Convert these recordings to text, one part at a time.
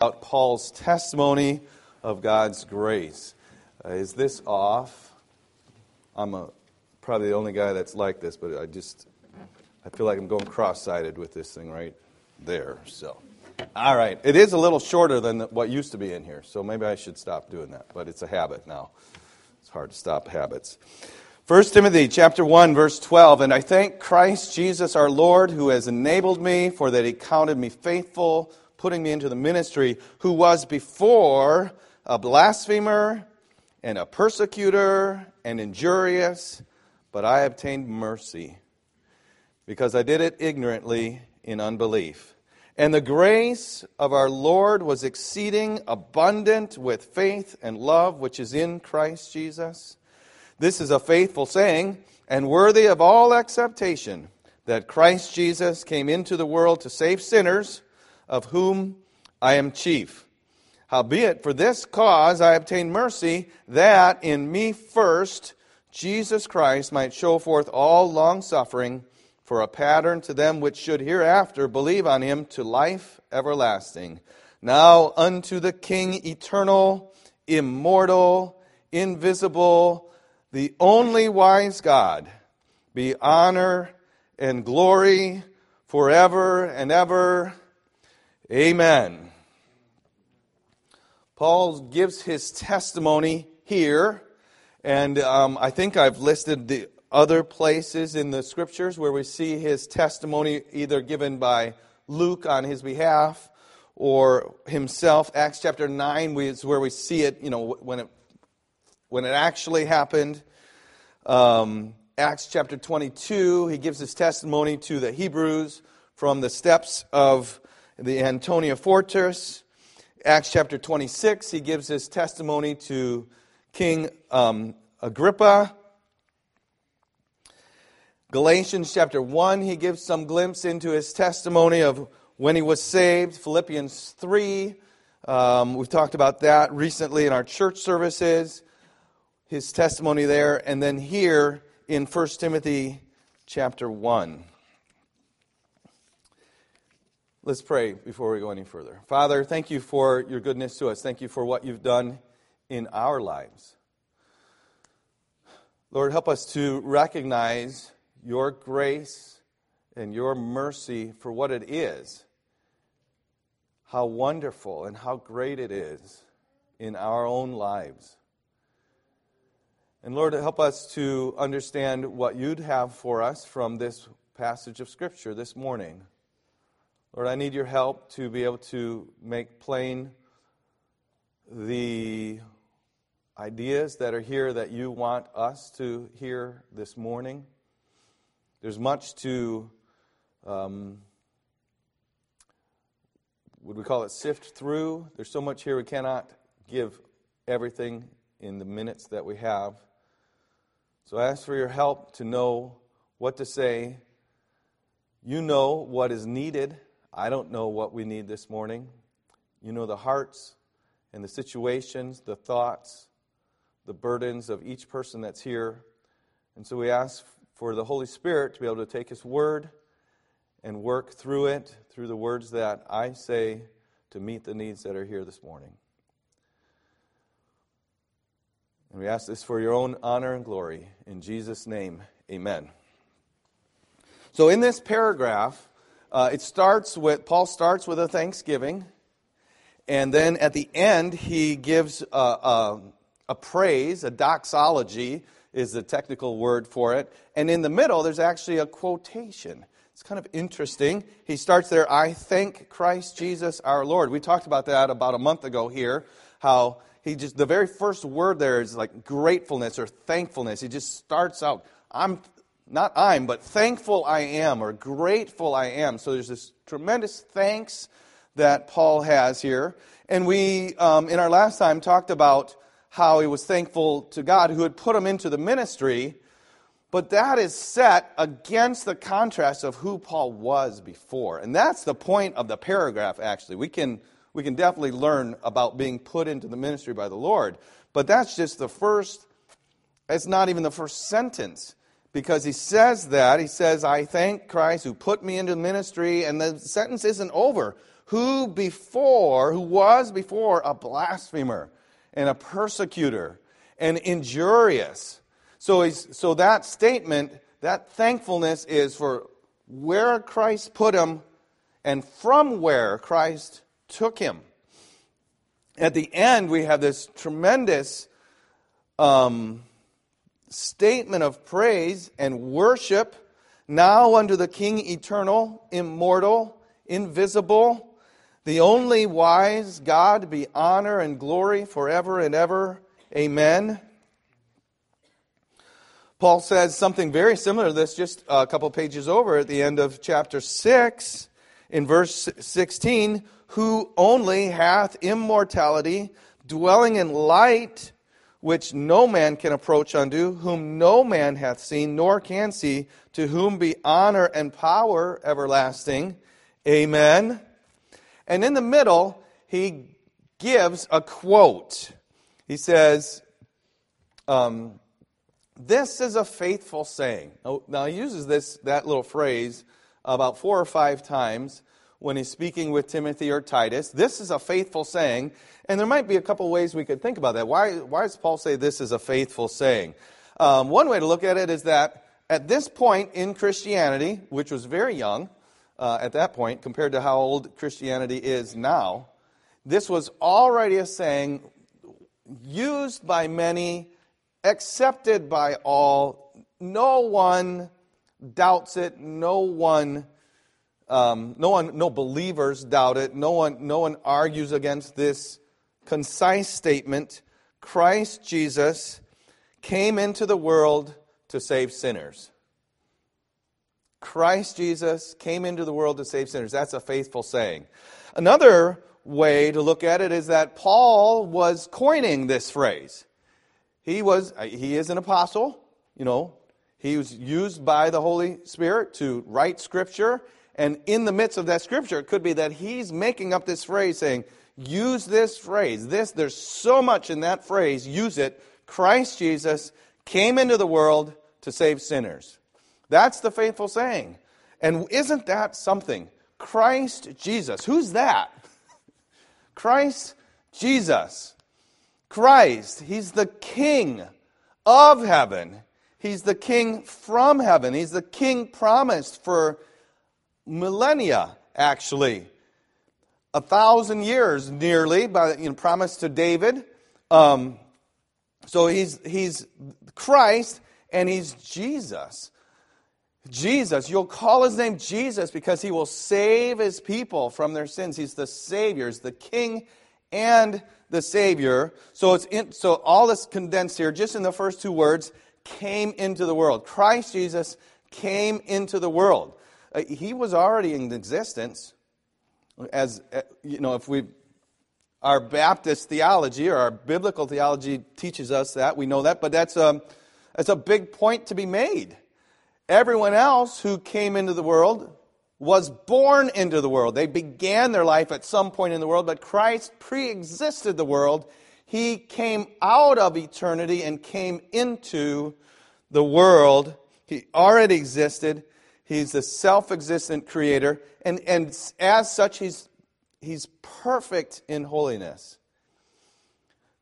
about Paul's testimony of God's grace. Uh, is this off? I'm a, probably the only guy that's like this, but I just I feel like I'm going cross-sided with this thing right there. So, all right, it is a little shorter than what used to be in here, so maybe I should stop doing that. But it's a habit now. It's hard to stop habits. 1 Timothy chapter 1 verse 12 and I thank Christ Jesus our Lord who has enabled me for that he counted me faithful putting me into the ministry, who was before a blasphemer and a persecutor and injurious, but I obtained mercy because I did it ignorantly in unbelief. And the grace of our Lord was exceeding abundant with faith and love which is in Christ Jesus. This is a faithful saying and worthy of all acceptation that Christ Jesus came into the world to save sinners of whom I am chief. Howbeit, for this cause I obtained mercy, that in me first Jesus Christ might show forth all longsuffering for a pattern to them which should hereafter believe on him to life everlasting. Now unto the King eternal, immortal, invisible, the only wise God, be honor and glory forever and ever. Amen. Paul gives his testimony here, and um, I think I've listed the other places in the scriptures where we see his testimony either given by Luke on his behalf or himself. Acts chapter 9 is where we see it, you know, when it, when it actually happened. Um, Acts chapter 22, he gives his testimony to the Hebrews from the steps of the Antonia Fortress. Acts chapter 26, he gives his testimony to King um, Agrippa. Galatians chapter 1, he gives some glimpse into his testimony of when he was saved. Philippians 3, um, we've talked about that recently in our church services. His testimony there. And then here in 1 Timothy chapter 1. Let's pray before we go any further. Father, thank you for your goodness to us. Thank you for what you've done in our lives. Lord, help us to recognize your grace and your mercy for what it is. How wonderful and how great it is in our own lives. And Lord, help us to understand what you'd have for us from this passage of Scripture this morning. Lord, I need your help to be able to make plain the ideas that are here that you want us to hear this morning. There's much to, um, would we call it sift through? There's so much here we cannot give everything in the minutes that we have. So I ask for your help to know what to say. You know what is needed I don't know what we need this morning. You know the hearts and the situations, the thoughts, the burdens of each person that's here. And so we ask for the Holy Spirit to be able to take His word and work through it, through the words that I say to meet the needs that are here this morning. And we ask this for your own honor and glory. In Jesus' name, amen. So, in this paragraph, uh, it starts with, Paul starts with a thanksgiving, and then at the end, he gives a, a, a praise, a doxology is the technical word for it. And in the middle, there's actually a quotation. It's kind of interesting. He starts there, I thank Christ Jesus our Lord. We talked about that about a month ago here, how he just, the very first word there is like gratefulness or thankfulness. He just starts out, I'm not I'm, but thankful I am or grateful I am. So there's this tremendous thanks that Paul has here. And we, um, in our last time, talked about how he was thankful to God who had put him into the ministry. But that is set against the contrast of who Paul was before. And that's the point of the paragraph, actually. We can, we can definitely learn about being put into the ministry by the Lord. But that's just the first, it's not even the first sentence because he says that. He says, I thank Christ who put me into ministry, and the sentence isn't over. who before, who was before a blasphemer and a persecutor and injurious. So, he's, so that statement, that thankfulness is for where Christ put him and from where Christ took him. At the end, we have this tremendous um, statement of praise and worship now unto the King eternal, immortal, invisible, the only wise God, be honor and glory forever and ever. Amen. Paul says something very similar to this just a couple pages over at the end of chapter 6 in verse 16 who only hath immortality, dwelling in light, which no man can approach unto, whom no man hath seen nor can see, to whom be honor and power everlasting. Amen. And in the middle, he gives a quote. He says, um, This is a faithful saying. Now, he uses this, that little phrase about four or five times when he's speaking with Timothy or Titus. This is a faithful saying. And there might be a couple ways we could think about that. Why, why does Paul say this is a faithful saying? Um, one way to look at it is that at this point in Christianity, which was very young, uh, at that point compared to how old Christianity is now. This was already a saying used by many, accepted by all. No one doubts it. No one, um, no one, no believers doubt it. No one, no one argues against this concise statement. Christ Jesus came into the world to save sinners. Christ Jesus came into the world to save sinners. That's a faithful saying. Another way to look at it is that Paul was coining this phrase. He was he is an apostle, you know. He was used by the Holy Spirit to write scripture, and in the midst of that scripture, it could be that he's making up this phrase saying, use this phrase. This there's so much in that phrase, use it. Christ Jesus came into the world to save sinners. That's the faithful saying. And isn't that something? Christ Jesus. Who's that? Christ Jesus. Christ. He's the King of heaven. He's the King from heaven. He's the King promised for millennia, actually. A thousand years nearly, by you know, promise to David. Um, so he's, he's Christ and he's Jesus. Jesus, you'll call his name Jesus because he will save his people from their sins. He's the Savior, he's the King and the Savior. So it's in, so all this condensed here, just in the first two words, came into the world. Christ Jesus came into the world. Uh, he was already in existence. As uh, you know, if we our Baptist theology or our biblical theology teaches us that we know that, but that's a that's a big point to be made. Everyone else who came into the world was born into the world. They began their life at some point in the world, but Christ pre existed the world. He came out of eternity and came into the world. He already existed. He's the self existent creator. And, and as such, he's, he's perfect in holiness.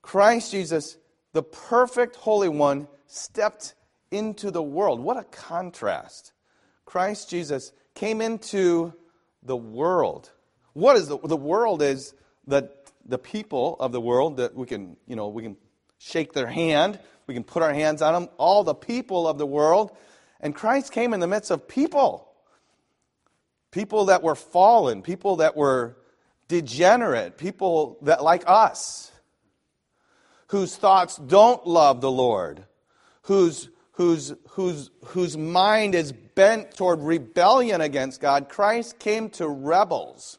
Christ Jesus, the perfect Holy One, stepped into the world. What a contrast. Christ Jesus came into the world. What is the, the world is the, the people of the world that we can, you know, we can shake their hand, we can put our hands on them, all the people of the world. And Christ came in the midst of people. People that were fallen, people that were degenerate, people that like us, whose thoughts don't love the Lord, whose whose, whose, whose mind is bent toward rebellion against God, Christ came to rebels.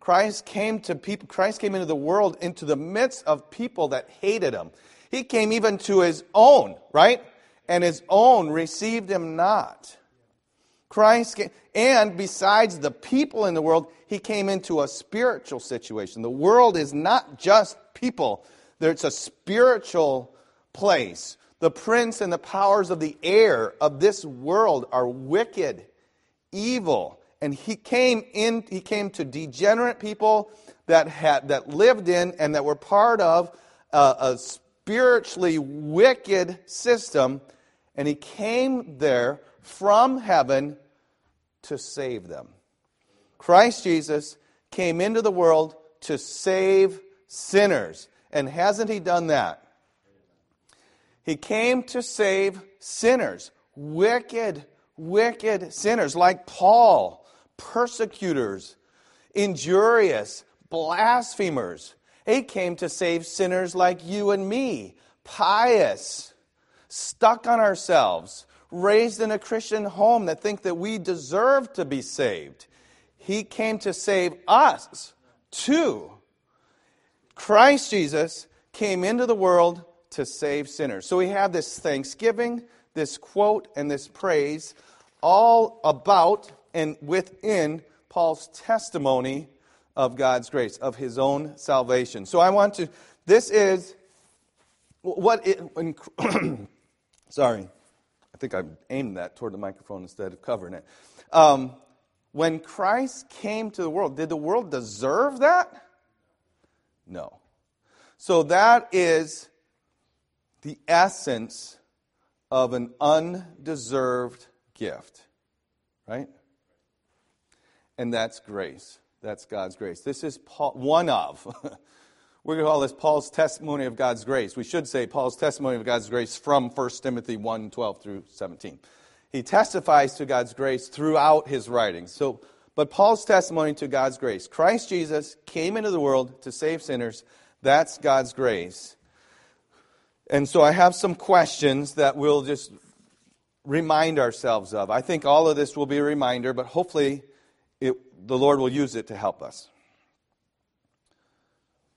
Christ came to people, Christ came into the world, into the midst of people that hated him. He came even to his own, right? And his own received him not. Christ came, and besides the people in the world, he came into a spiritual situation. The world is not just people, it's a spiritual place the prince and the powers of the air of this world are wicked, evil, and he came in he came to degenerate people that had that lived in and that were part of uh, a, a spiritually wicked system and he came there from heaven to save them. Christ jesus came into the world to save sinners. And hasn't he done that? He came to save sinners. Wicked wicked sinners like paul. Persecutors, injurious, blasphemers. He came to save sinners like you and me, pious, stuck on ourselves, raised in a Christian home that think that we deserve to be saved. He came to save us too. Christ Jesus came into the world to save sinners. So we have this thanksgiving, this quote, and this praise all about and within Paul's testimony of God's grace, of his own salvation. So I want to, this is what it, sorry, I think I aimed that toward the microphone instead of covering it. Um, when Christ came to the world, did the world deserve that? No. So that is the essence of an undeserved gift, right? and that's grace. That's God's grace. This is Paul, one of. We're going to call this Paul's testimony of God's grace. We should say Paul's testimony of God's grace from 1 Timothy 1 12 through 17. He testifies to God's grace throughout his writings. So, but Paul's testimony to God's grace Christ Jesus came into the world to save sinners. That's God's grace. And so I have some questions that we'll just remind ourselves of. I think all of this will be a reminder, but hopefully it, the Lord will use it to help us.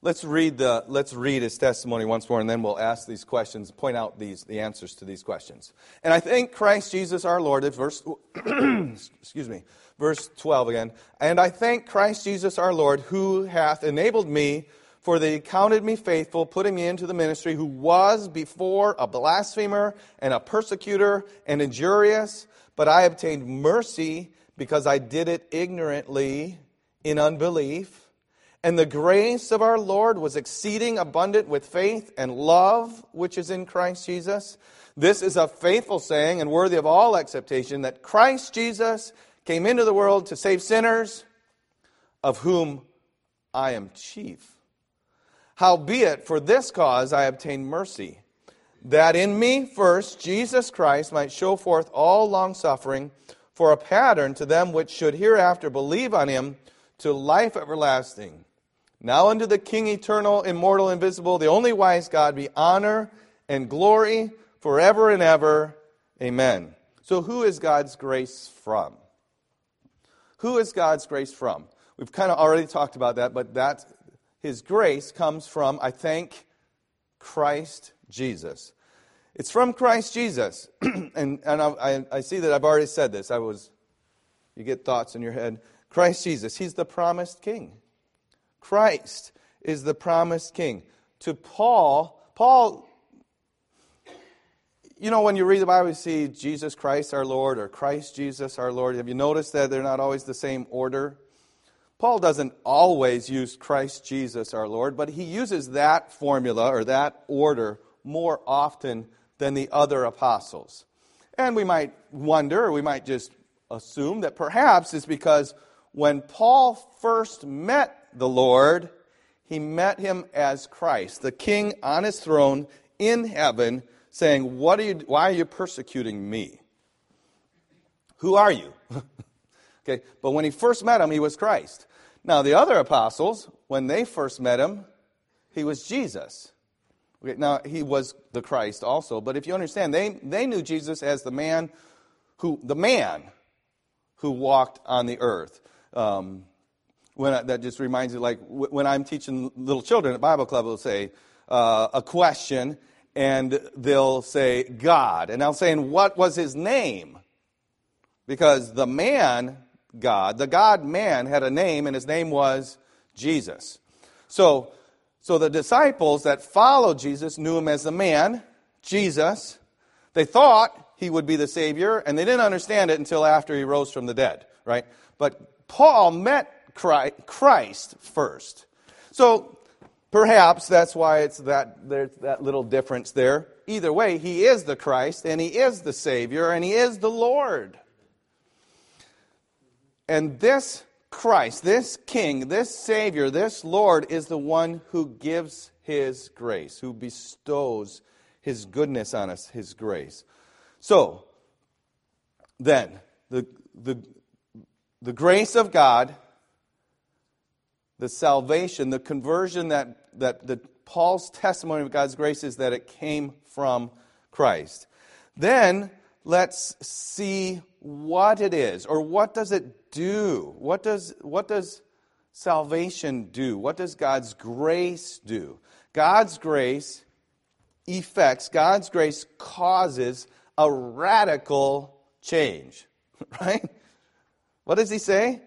Let's read, the, let's read his testimony once more, and then we'll ask these questions, point out these, the answers to these questions. And I thank Christ Jesus our Lord, verse, excuse me, verse 12 again. And I thank Christ Jesus our Lord, who hath enabled me, for they counted me faithful, putting me into the ministry, who was before a blasphemer and a persecutor and injurious, but I obtained mercy because I did it ignorantly in unbelief. And the grace of our Lord was exceeding abundant with faith and love which is in Christ Jesus. This is a faithful saying and worthy of all acceptation that Christ Jesus came into the world to save sinners, of whom I am chief. Howbeit, for this cause I obtained mercy, that in me first Jesus Christ might show forth all longsuffering for a pattern to them which should hereafter believe on him to life everlasting. Now unto the King eternal, immortal, invisible, the only wise God, be honor and glory forever and ever. Amen. So, who is God's grace from? Who is God's grace from? We've kind of already talked about that, but that his grace comes from, I thank Christ Jesus. It's from Christ Jesus. and and I, I see that I've already said this. I was, you get thoughts in your head. Christ Jesus, He's the promised King. Christ is the promised King. To Paul, Paul, you know, when you read the Bible, you see Jesus Christ our Lord or Christ Jesus our Lord. Have you noticed that they're not always the same order? Paul doesn't always use Christ Jesus our Lord, but he uses that formula or that order more often than the other apostles. And we might wonder, or we might just assume that perhaps it's because when Paul first met the Lord, he met him as Christ, the king on his throne in heaven, saying, what are you, Why are you persecuting me? Who are you? okay, but when he first met him, he was Christ. Now, the other apostles, when they first met him, he was Jesus. Okay, now, he was the Christ also, but if you understand, they, they knew Jesus as the man who, the man who walked on the earth. Um, when I, that just reminds me, like when I'm teaching little children at Bible Club, they'll say uh, a question, and they'll say God, and I'll say, and what was his name? Because the man, God, the God man, had a name, and his name was Jesus. So so the disciples that followed Jesus knew him as the man, Jesus. They thought he would be the Savior, and they didn't understand it until after he rose from the dead, right? But Paul met Christ first. So perhaps that's why it's that, there's that little difference there. Either way, he is the Christ, and he is the Savior, and he is the Lord. And this Christ, this King, this Savior, this Lord is the one who gives his grace, who bestows his goodness on us, his grace. So, then, the, the, the grace of God, the salvation, the conversion that, that the, Paul's testimony of God's grace is that it came from Christ. Then, let's see what it is, or what does it do? What does, what does salvation do? What does God's grace do? God's grace effects, God's grace causes a radical change, right? What does he say?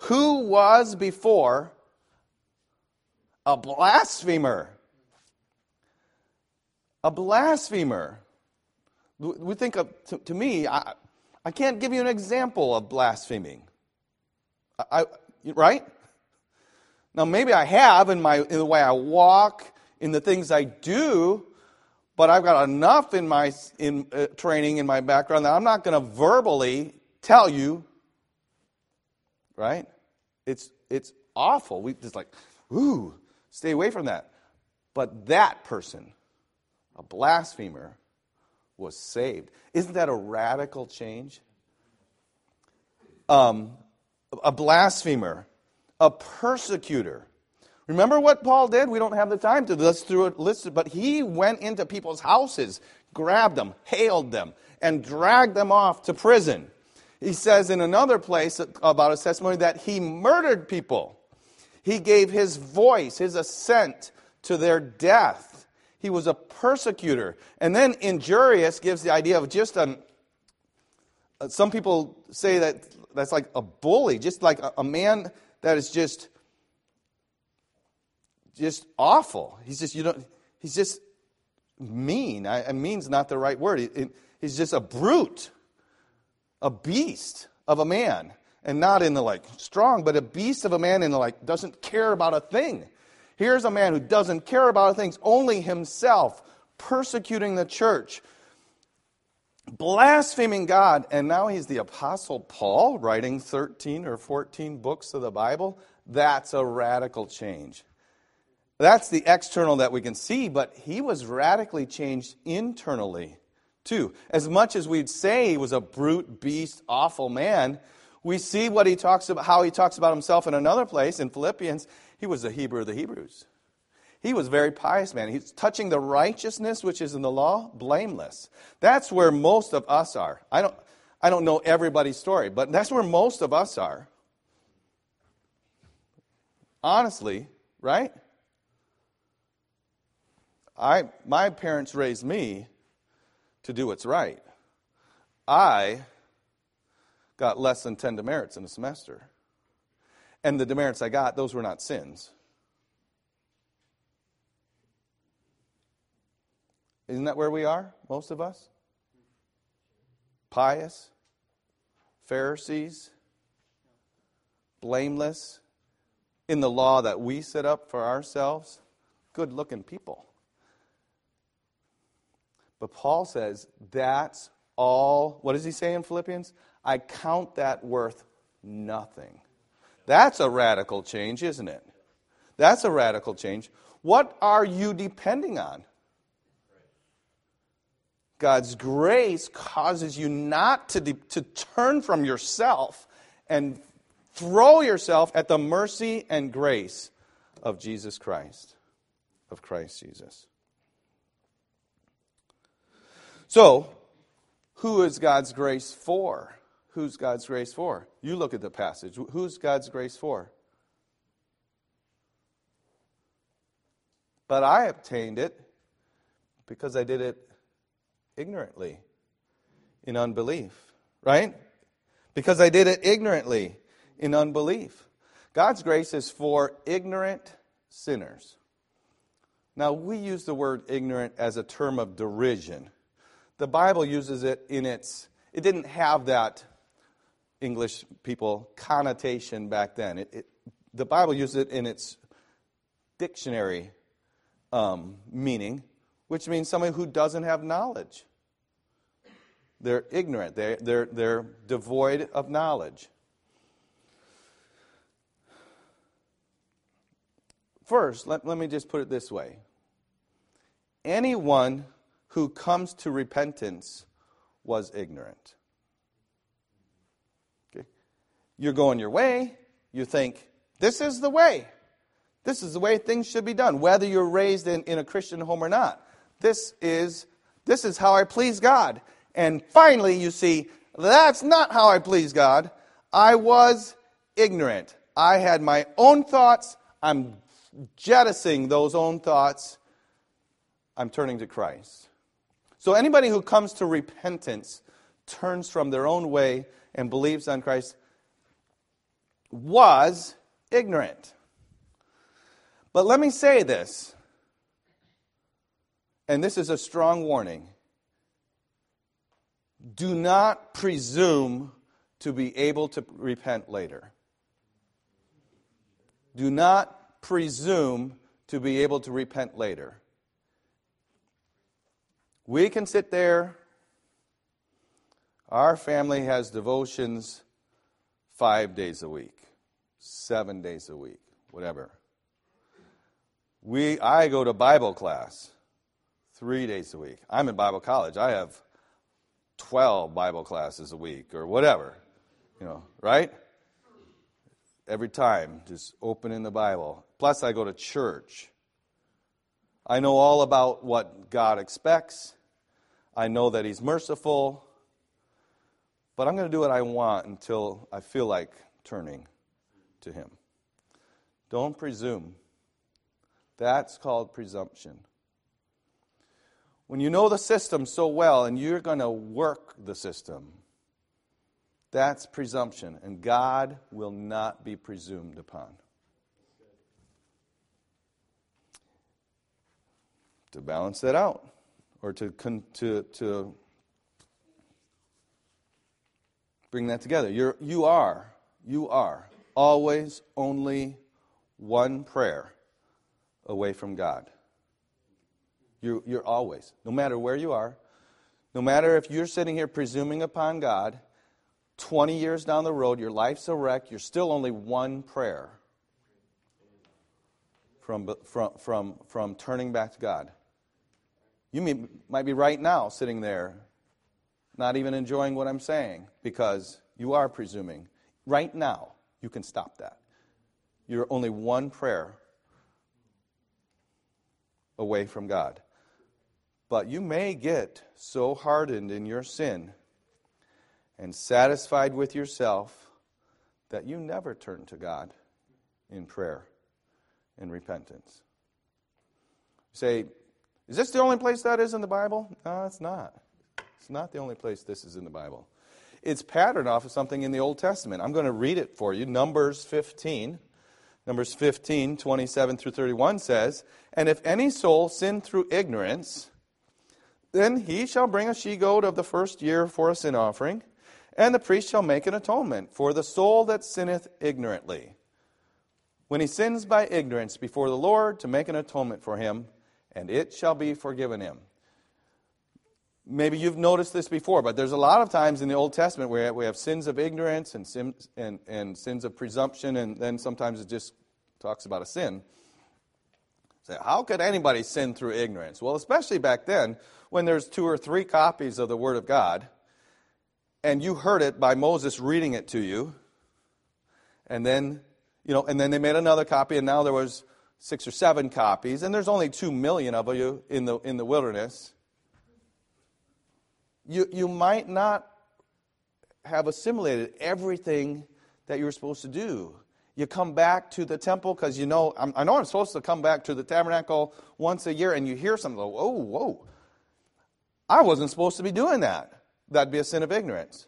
Who was before a blasphemer? A blasphemer. We think of, to, to me, I, I can't give you an example of blaspheming. I, right? Now, maybe I have in, my, in the way I walk, in the things I do, but I've got enough in my in, uh, training, in my background, that I'm not going to verbally tell you, right? It's, it's awful. We just like, ooh, stay away from that. But that person, a blasphemer, was saved. Isn't that a radical change? Um, a blasphemer, a persecutor. Remember what Paul did? We don't have the time to list through it but he went into people's houses, grabbed them, hailed them, and dragged them off to prison. He says in another place about his testimony that he murdered people. He gave his voice, his assent to their death. He was a persecutor. And then injurious gives the idea of just an, uh, some people say that that's like a bully, just like a, a man that is just, just awful. He's just, you know, he's just mean. I, I mean's not the right word. He, he's just a brute, a beast of a man. And not in the like strong, but a beast of a man in the like doesn't care about a thing. Here's a man who doesn't care about things, only himself, persecuting the church, blaspheming God, and now he's the Apostle Paul writing 13 or 14 books of the Bible. That's a radical change. That's the external that we can see, but he was radically changed internally too. As much as we'd say he was a brute, beast, awful man, we see what he talks about, how he talks about himself in another place in Philippians. He was a Hebrew of the Hebrews. He was very pious man. He's touching the righteousness which is in the law, blameless. That's where most of us are. I don't, I don't know everybody's story, but that's where most of us are. Honestly, right? I, my parents raised me to do what's right. I got less than 10 demerits in a semester. And the demerits I got, those were not sins. Isn't that where we are, most of us? Pious, Pharisees, blameless, in the law that we set up for ourselves, good looking people. But Paul says that's all. What does he say in Philippians? I count that worth nothing. That's a radical change, isn't it? That's a radical change. What are you depending on? God's grace causes you not to, de- to turn from yourself and throw yourself at the mercy and grace of Jesus Christ, of Christ Jesus. So, who is God's grace for? Who's God's grace for? You look at the passage. Who's God's grace for? But I obtained it because I did it ignorantly, in unbelief, right? Because I did it ignorantly, in unbelief. God's grace is for ignorant sinners. Now, we use the word ignorant as a term of derision. The Bible uses it in its, it didn't have that English people connotation back then. It, it, the Bible used it in its dictionary um, meaning, which means somebody who doesn't have knowledge. They're ignorant, they're, they're, they're devoid of knowledge. First, let, let me just put it this way anyone who comes to repentance was ignorant. You're going your way, you think, this is the way. This is the way things should be done, whether you're raised in, in a Christian home or not. This is, this is how I please God. And finally, you see, that's not how I please God. I was ignorant. I had my own thoughts. I'm jettisoning those own thoughts. I'm turning to Christ. So, anybody who comes to repentance, turns from their own way, and believes on Christ, was ignorant. But let me say this, and this is a strong warning do not presume to be able to repent later. Do not presume to be able to repent later. We can sit there. Our family has devotions five days a week, seven days a week, whatever. We, I go to Bible class three days a week. I'm in Bible college. I have 12 Bible classes a week or whatever, you know, right? Every time, just opening the Bible. Plus, I go to church. I know all about what God expects. I know that He's merciful. But I'm going to do what I want until I feel like turning to Him. Don't presume. That's called presumption. When you know the system so well and you're going to work the system, that's presumption, and God will not be presumed upon. To balance that out, or to, to, to bring that together, you're, you are, you are always only one prayer away from God. You're, you're always, no matter where you are, no matter if you're sitting here presuming upon God, 20 years down the road, your life's a wreck, you're still only one prayer from, from, from, from turning back to God. You may, might be right now sitting there, not even enjoying what I'm saying, because you are presuming. Right now, you can stop that. You're only one prayer away from God. But you may get so hardened in your sin and satisfied with yourself that you never turn to God in prayer and repentance. You say, is this the only place that is in the Bible? No, it's not. It's not the only place this is in the Bible. It's patterned off of something in the Old Testament. I'm going to read it for you. Numbers 15. Numbers 15, 27 through 31 says, And if any soul sin through ignorance, then he shall bring a she goat of the first year for a sin offering, and the priest shall make an atonement for the soul that sinneth ignorantly. When he sins by ignorance before the Lord, to make an atonement for him, and it shall be forgiven him. Maybe you've noticed this before, but there's a lot of times in the Old Testament where we have sins of ignorance and, sins, and, and sins of presumption, and then sometimes it just talks about a sin. Say, how could anybody sin through ignorance? Well, especially back then, when there's two or three copies of the Word of God, and you heard it by Moses reading it to you, and then, you know, and then they made another copy, and now there was six or seven copies, and there's only two million of you in the in the wilderness. You you might not have assimilated everything that you were supposed to do. You come back to the temple because you know I'm, i know I'm supposed to come back to the tabernacle once a year, and you hear something. Oh, whoa! I wasn't supposed to be doing that. That'd be a sin of ignorance.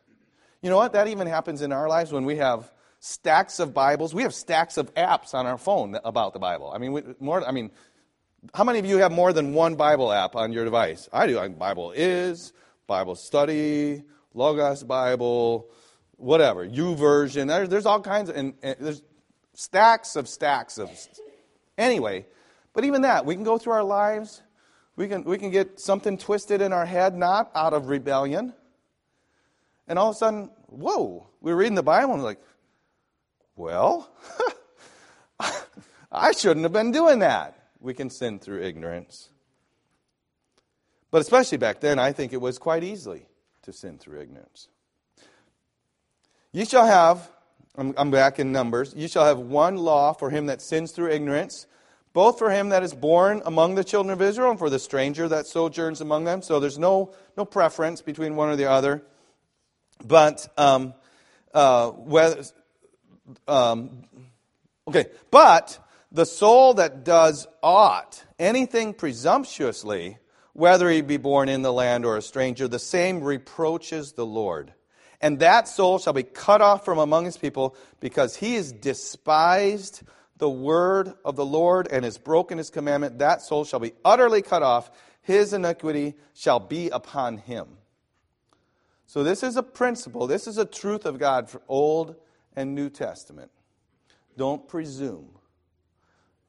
You know what? That even happens in our lives when we have stacks of Bibles. We have stacks of apps on our phone about the Bible. I mean, we, more. I mean, how many of you have more than one Bible app on your device? I do. Bible is, Bible study, Logos Bible, whatever, YouVersion. There's, there's all kinds of, and, and there's stacks of stacks of. Anyway, but even that, we can go through our lives. We can, we can get something twisted in our head, not out of rebellion. And all of a sudden, whoa, we're reading the Bible and we're like, well, I shouldn't have been doing that. We can sin through ignorance. But especially back then, I think it was quite easily to sin through ignorance. You shall have, I'm, I'm back in Numbers, you shall have one law for him that sins through ignorance, both for him that is born among the children of Israel and for the stranger that sojourns among them. So there's no, no preference between one or the other. But um, uh, whether, um, okay, but the soul that does aught, anything presumptuously, whether he be born in the land or a stranger, the same reproaches the Lord. And that soul shall be cut off from among his people, because he has despised the word of the Lord and has broken his commandment. That soul shall be utterly cut off. His iniquity shall be upon him. So, this is a principle, this is a truth of God for Old and New Testament. Don't presume.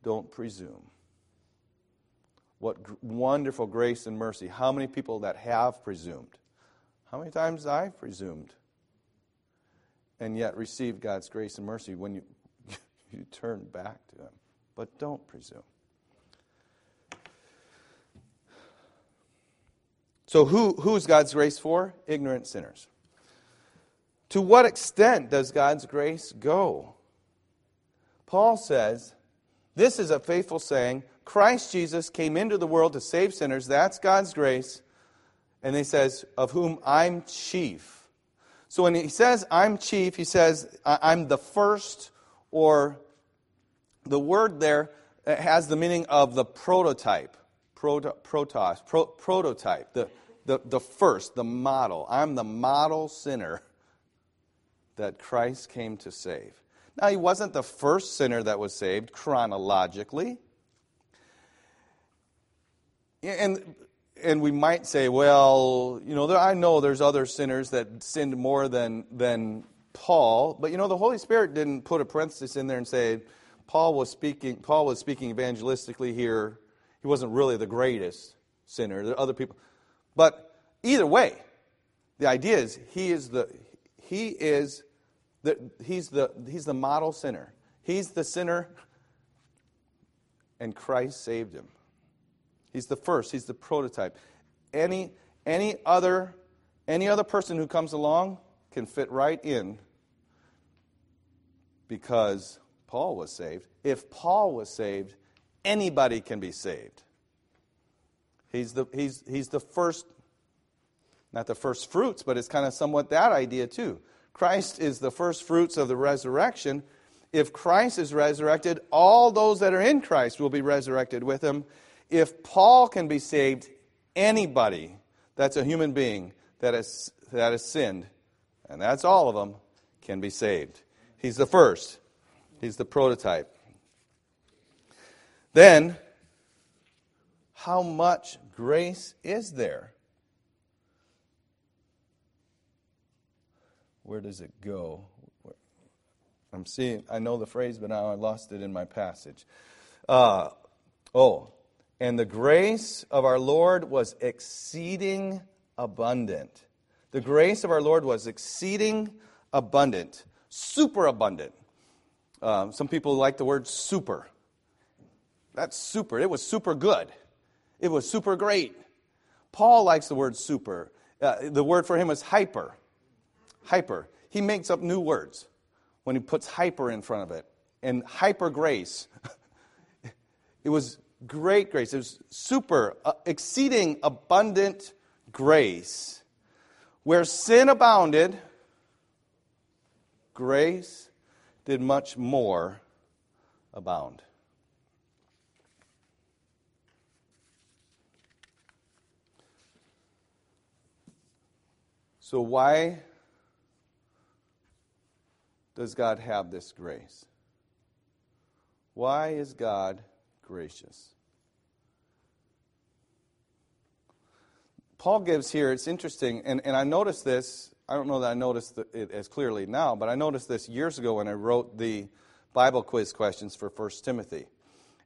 Don't presume. What wonderful grace and mercy. How many people that have presumed? How many times I've presumed and yet received God's grace and mercy when you, you turn back to Him. But don't presume. So, who, who's God's grace for? Ignorant sinners. To what extent does God's grace go? Paul says, This is a faithful saying Christ Jesus came into the world to save sinners. That's God's grace. And he says, Of whom I'm chief. So when he says I'm chief, he says I'm the first, or the word there has the meaning of the prototype. Proto, protos, pro, prototype, the, the, the first, the model. I'm the model sinner that Christ came to save. Now, he wasn't the first sinner that was saved chronologically. And, and we might say, well, you know, I know there's other sinners that sinned more than, than Paul, but you know, the Holy Spirit didn't put a parenthesis in there and say, Paul was speaking, Paul was speaking evangelistically here. He wasn't really the greatest sinner. There are other people. But either way, the idea is he is the, he is the, he's the, he's the model sinner. He's the sinner, and Christ saved him. He's the first, he's the prototype. Any, any, other, any other person who comes along can fit right in because Paul was saved. If Paul was saved, anybody can be saved. He's the, he's, he's the first, not the first fruits, but it's kind of somewhat that idea too. Christ is the first fruits of the resurrection. If Christ is resurrected, all those that are in Christ will be resurrected with him. If Paul can be saved, anybody that's a human being that has, that has sinned, and that's all of them, can be saved. He's the first, he's the prototype. Then, how much grace is there? Where does it go? I'm seeing, I know the phrase, but now I lost it in my passage. Uh, oh, and the grace of our Lord was exceeding abundant. The grace of our Lord was exceeding abundant, super abundant. Um, some people like the word super. That's super. It was super good. It was super great. Paul likes the word super. Uh, the word for him was hyper. Hyper. He makes up new words when he puts hyper in front of it. And hyper grace. it was great grace. It was super, uh, exceeding abundant grace. Where sin abounded, grace did much more abound. So, why does God have this grace? Why is God gracious. Paul gives here, it's interesting, and, and I noticed this I don't know that I noticed it as clearly now, but I noticed this years ago when I wrote the Bible quiz questions for 1 Timothy.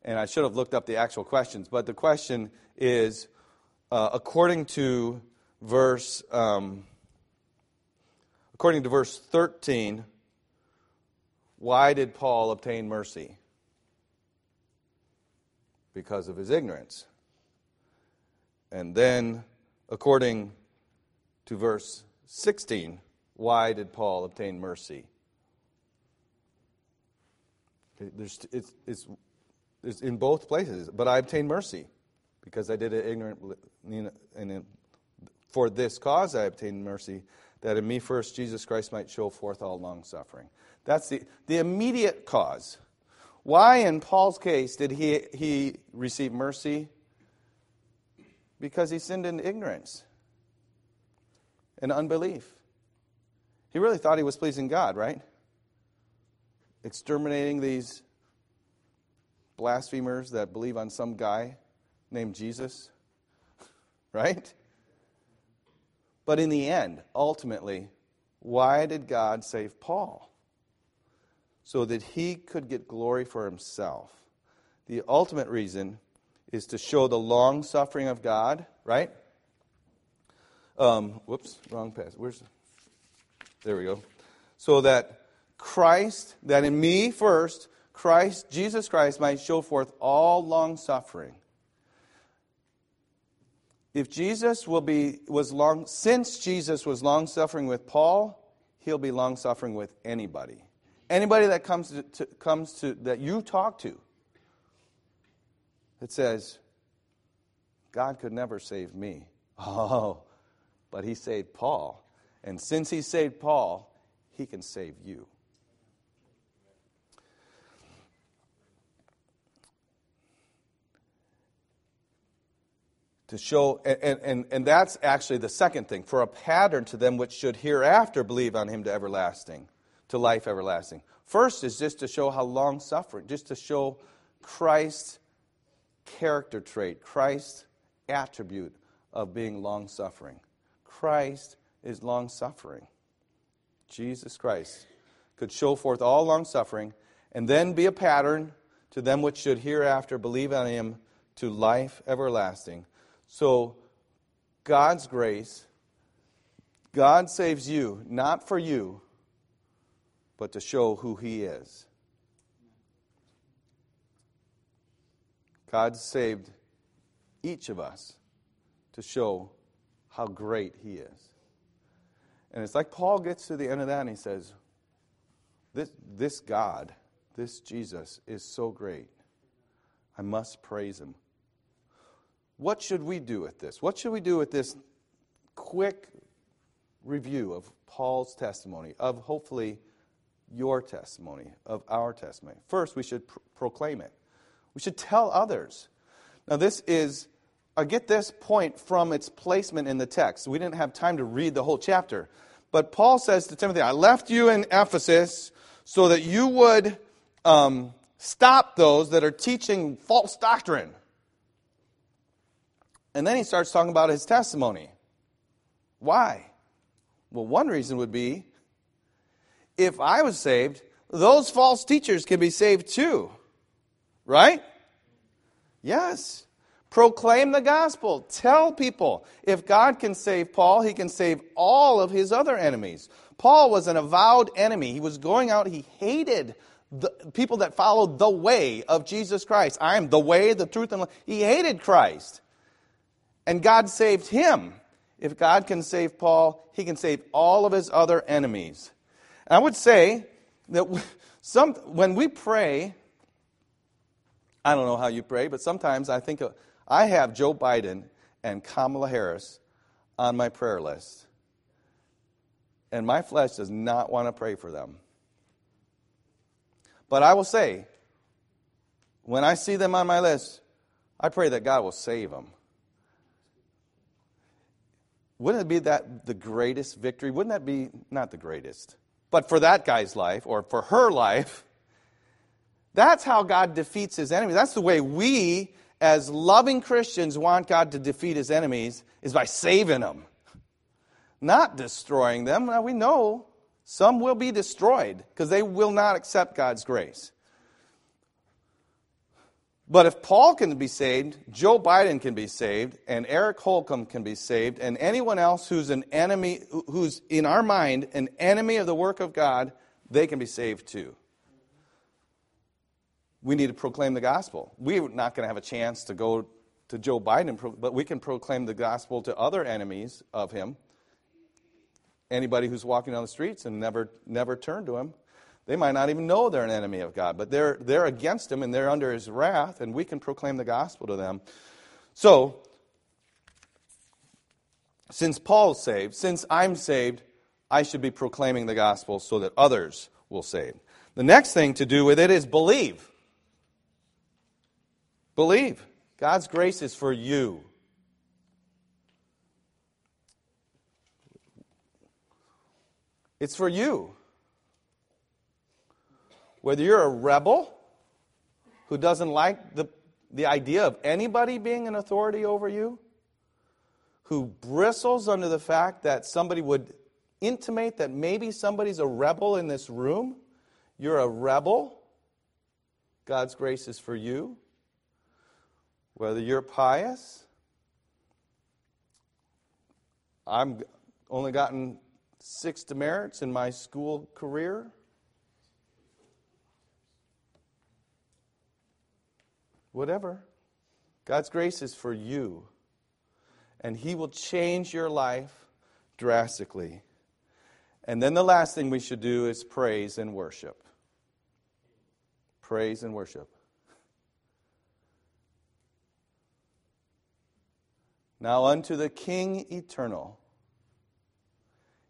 And I should have looked up the actual questions, but the question is uh, according to verse um, according to verse 13 why did paul obtain mercy because of his ignorance and then according to verse 16 why did paul obtain mercy it's, it's, it's in both places but i obtained mercy because I did it ignorantly. And for this cause I obtained mercy, that in me first Jesus Christ might show forth all long suffering. That's the, the immediate cause. Why, in Paul's case, did he, he receive mercy? Because he sinned in ignorance and unbelief. He really thought he was pleasing God, right? Exterminating these blasphemers that believe on some guy named Jesus, right? But in the end, ultimately, why did God save Paul? So that he could get glory for himself. The ultimate reason is to show the long suffering of God, right? Um, whoops, wrong pass. Where's there we go. So that Christ, that in me first, Christ, Jesus Christ, might show forth all long suffering if Jesus will be was long since Jesus was long suffering with Paul, he'll be long suffering with anybody. Anybody that comes to, to, comes to that you talk to that says, God could never save me. Oh, but he saved Paul. And since he saved Paul, he can save you. to show, and, and, and that's actually the second thing, for a pattern to them which should hereafter believe on him to everlasting, to life everlasting. First is just to show how long suffering, just to show Christ's character trait, Christ's attribute of being long suffering. Christ is long suffering. Jesus Christ could show forth all long suffering and then be a pattern to them which should hereafter believe on him to life everlasting. So, God's grace, God saves you, not for you, but to show who He is. God saved each of us to show how great He is. And it's like Paul gets to the end of that and he says, This, this God, this Jesus, is so great. I must praise Him what should we do with this? What should we do with this quick review of Paul's testimony, of hopefully your testimony, of our testimony? First, we should pr- proclaim it. We should tell others. Now, this is, I get this point from its placement in the text. We didn't have time to read the whole chapter. But Paul says to Timothy, I left you in Ephesus so that you would um, stop those that are teaching false doctrine. And then he starts talking about his testimony. Why? Well, one reason would be if I was saved, those false teachers can be saved too. Right? Yes. Proclaim the gospel. Tell people if God can save Paul, he can save all of his other enemies. Paul was an avowed enemy. He was going out, he hated the people that followed the way of Jesus Christ. I am the way, the truth, and life. He hated Christ. And God saved him. If God can save Paul, he can save all of his other enemies. And I would say that some, when we pray, I don't know how you pray, but sometimes I think I have Joe Biden and Kamala Harris on my prayer list. And my flesh does not want to pray for them. But I will say, when I see them on my list, I pray that God will save them. Wouldn't it be that the greatest victory? Wouldn't that be not the greatest, but for that guy's life or for her life? That's how God defeats his enemies. That's the way we, as loving Christians, want God to defeat his enemies, is by saving them. not destroying them. Now we know some will be destroyed because they will not accept God's grace. But if Paul can be saved, Joe Biden can be saved, and Eric Holcomb can be saved, and anyone else who's an enemy, who's in our mind an enemy of the work of God, they can be saved too. We need to proclaim the gospel. We're not going to have a chance to go to Joe Biden, but we can proclaim the gospel to other enemies of him. Anybody who's walking down the streets and never, never turned to him, they might not even know they're an enemy of God, but they're, they're against him and they're under his wrath, and we can proclaim the gospel to them. So, since Paul's saved, since I'm saved, I should be proclaiming the gospel so that others will save. The next thing to do with it is believe. Believe. God's grace is for you. It's for you. Whether you're a rebel who doesn't like the, the idea of anybody being an authority over you, who bristles under the fact that somebody would intimate that maybe somebody's a rebel in this room, you're a rebel. God's grace is for you. Whether you're pious, I've only gotten six demerits in my school career. whatever. God's grace is for you. And He will change your life drastically. And then the last thing we should do is praise and worship. Praise and worship. Now unto the King eternal.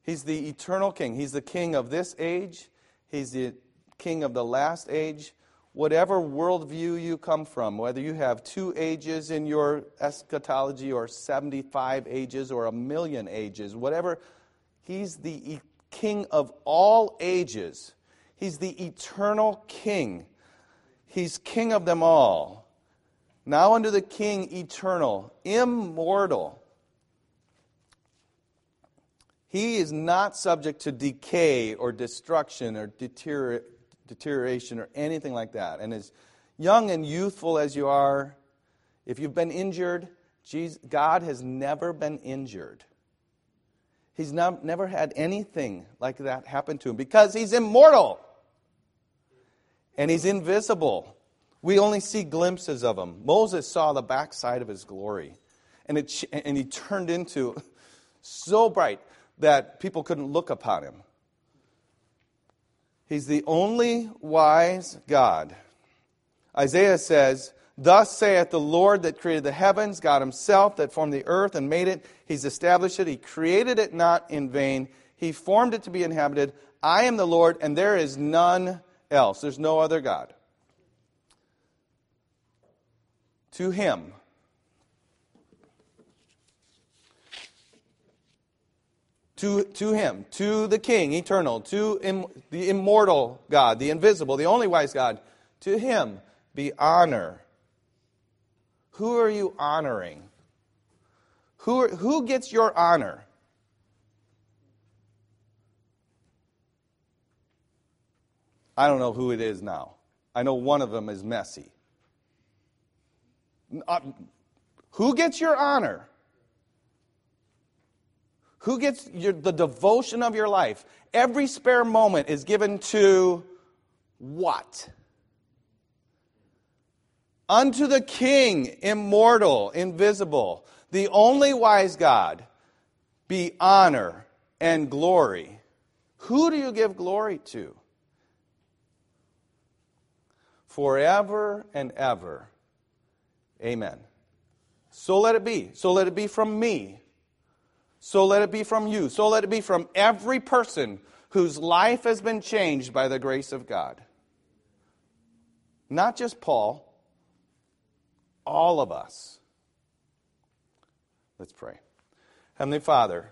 He's the eternal King. He's the King of this age. He's the King of the last age whatever worldview you come from, whether you have two ages in your eschatology or 75 ages or a million ages, whatever, he's the king of all ages. He's the eternal king. He's king of them all. Now unto the king eternal, immortal. He is not subject to decay or destruction or deteriorate deterioration or anything like that. And as young and youthful as you are, if you've been injured, Jesus, God has never been injured. He's not, never had anything like that happen to him because he's immortal and he's invisible. We only see glimpses of him. Moses saw the backside of his glory, and, it, and he turned into so bright that people couldn't look upon him. He's the only wise God. Isaiah says, Thus saith the Lord that created the heavens, God Himself that formed the earth and made it. He's established it. He created it not in vain. He formed it to be inhabited. I am the Lord, and there is none else. There's no other God. To Him to, to him, to the King, eternal, to Im, the immortal God, the invisible, the only wise God, to him be honor. Who are you honoring? Who, who gets your honor? I don't know who it is now. I know one of them is Messi. Uh, who gets your honor? Who gets your, the devotion of your life? Every spare moment is given to what? Unto the King, immortal, invisible, the only wise God, be honor and glory. Who do you give glory to? Forever and ever. Amen. So let it be. So let it be from me so let it be from you. So let it be from every person whose life has been changed by the grace of God. Not just Paul, all of us. Let's pray. Heavenly Father,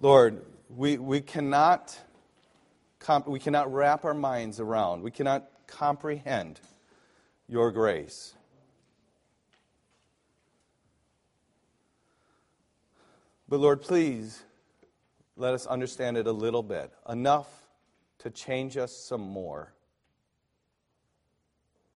Lord, we, we, cannot, we cannot wrap our minds around, we cannot comprehend your grace. But Lord, please let us understand it a little bit, enough to change us some more.